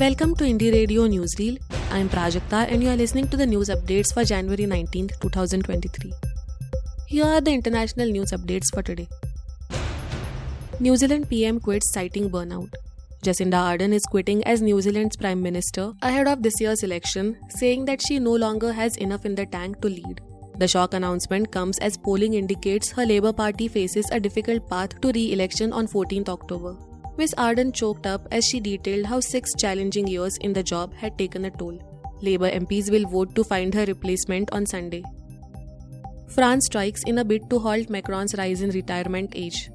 Welcome to Indie Radio Newsreel. I am Prajakta and you are listening to the news updates for January 19, 2023. Here are the international news updates for today. New Zealand PM quits citing burnout. Jacinda Ardern is quitting as New Zealand's Prime Minister ahead of this year's election, saying that she no longer has enough in the tank to lead. The shock announcement comes as polling indicates her Labour Party faces a difficult path to re election on 14th October. Ms. Ardern choked up as she detailed how six challenging years in the job had taken a toll. Labour MPs will vote to find her replacement on Sunday. France strikes in a bid to halt Macron's rise in retirement age.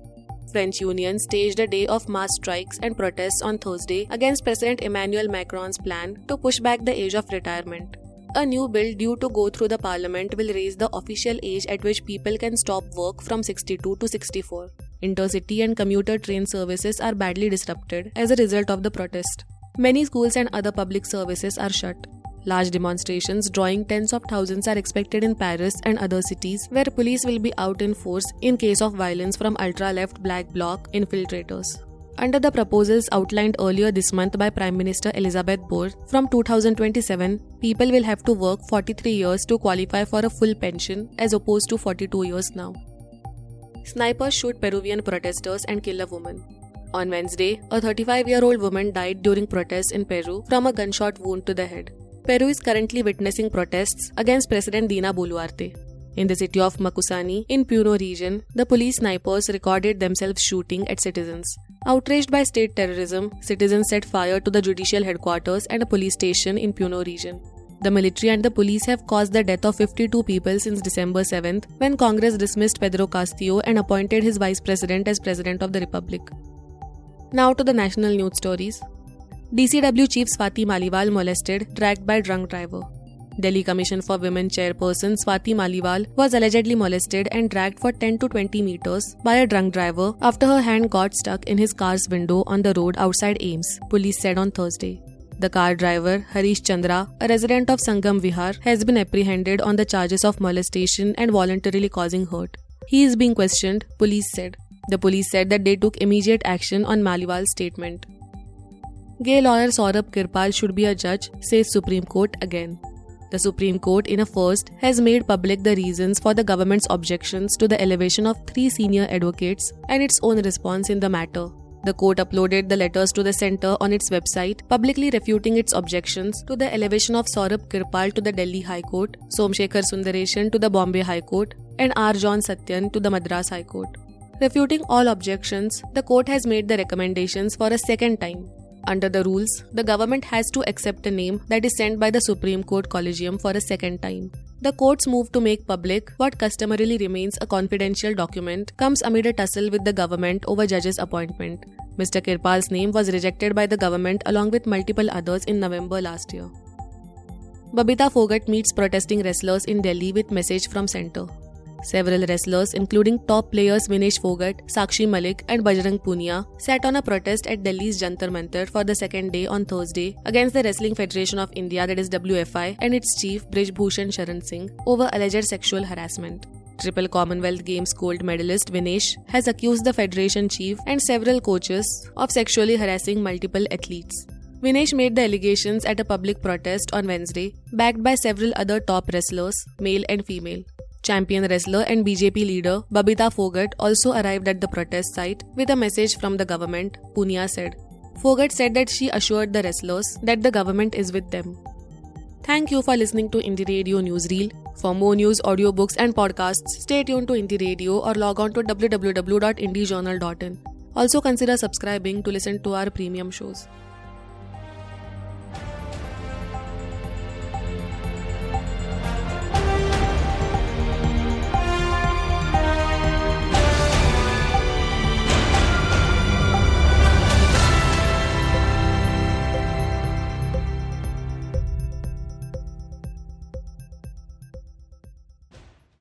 French unions staged a day of mass strikes and protests on Thursday against President Emmanuel Macron's plan to push back the age of retirement. A new bill due to go through the parliament will raise the official age at which people can stop work from 62 to 64. Intercity and commuter train services are badly disrupted as a result of the protest. Many schools and other public services are shut. Large demonstrations drawing tens of thousands are expected in Paris and other cities where police will be out in force in case of violence from ultra left black bloc infiltrators. Under the proposals outlined earlier this month by Prime Minister Elizabeth Borne, from 2027, people will have to work 43 years to qualify for a full pension as opposed to 42 years now. Snipers shoot Peruvian protesters and kill a woman. On Wednesday, a 35 year old woman died during protests in Peru from a gunshot wound to the head. Peru is currently witnessing protests against President Dina Boluarte. In the city of Macusani, in Puno region, the police snipers recorded themselves shooting at citizens. Outraged by state terrorism, citizens set fire to the judicial headquarters and a police station in Puno region. The military and the police have caused the death of 52 people since December 7th, when Congress dismissed Pedro Castillo and appointed his vice president as president of the republic. Now to the national news stories. DCW Chief Swati Maliwal molested, dragged by drunk driver. Delhi Commission for Women chairperson Swati Maliwal was allegedly molested and dragged for 10 to 20 meters by a drunk driver after her hand got stuck in his car's window on the road outside AIIMS, police said on Thursday. The car driver, Harish Chandra, a resident of Sangam Vihar, has been apprehended on the charges of molestation and voluntarily causing hurt. He is being questioned, police said. The police said that they took immediate action on Maliwal's statement. Gay lawyer Saurabh Kirpal should be a judge, says Supreme Court again. The Supreme Court, in a first, has made public the reasons for the government's objections to the elevation of three senior advocates and its own response in the matter. The court uploaded the letters to the centre on its website, publicly refuting its objections to the elevation of Saurabh Kirpal to the Delhi High Court, Somshekhar Sundaresan to the Bombay High Court, and R. John Satyan to the Madras High Court. Refuting all objections, the court has made the recommendations for a second time. Under the rules, the government has to accept a name that is sent by the Supreme Court Collegium for a second time. The court's move to make public what customarily remains a confidential document comes amid a tussle with the government over judge's appointment. Mr. Kirpal's name was rejected by the government along with multiple others in November last year. Babita Phogat meets protesting wrestlers in Delhi with message from centre. Several wrestlers, including top players Vinesh Phogat, Sakshi Malik, and Bajrang Punia, sat on a protest at Delhi's Jantar Mantar for the second day on Thursday against the Wrestling Federation of India, that is WFI, and its chief Brij Bhushan Sharan Singh over alleged sexual harassment. Triple Commonwealth Games gold medalist Vinesh has accused the federation chief and several coaches of sexually harassing multiple athletes. Vinesh made the allegations at a public protest on Wednesday, backed by several other top wrestlers, male and female. Champion wrestler and BJP leader Babita Phogat also arrived at the protest site with a message from the government, Punia said. Phogat said that she assured the wrestlers that the government is with them. Thank you for listening to Indie Radio Newsreel. For more news, audiobooks, and podcasts, stay tuned to Indie Radio or log on to www.indiejournal.in. Also consider subscribing to listen to our premium shows.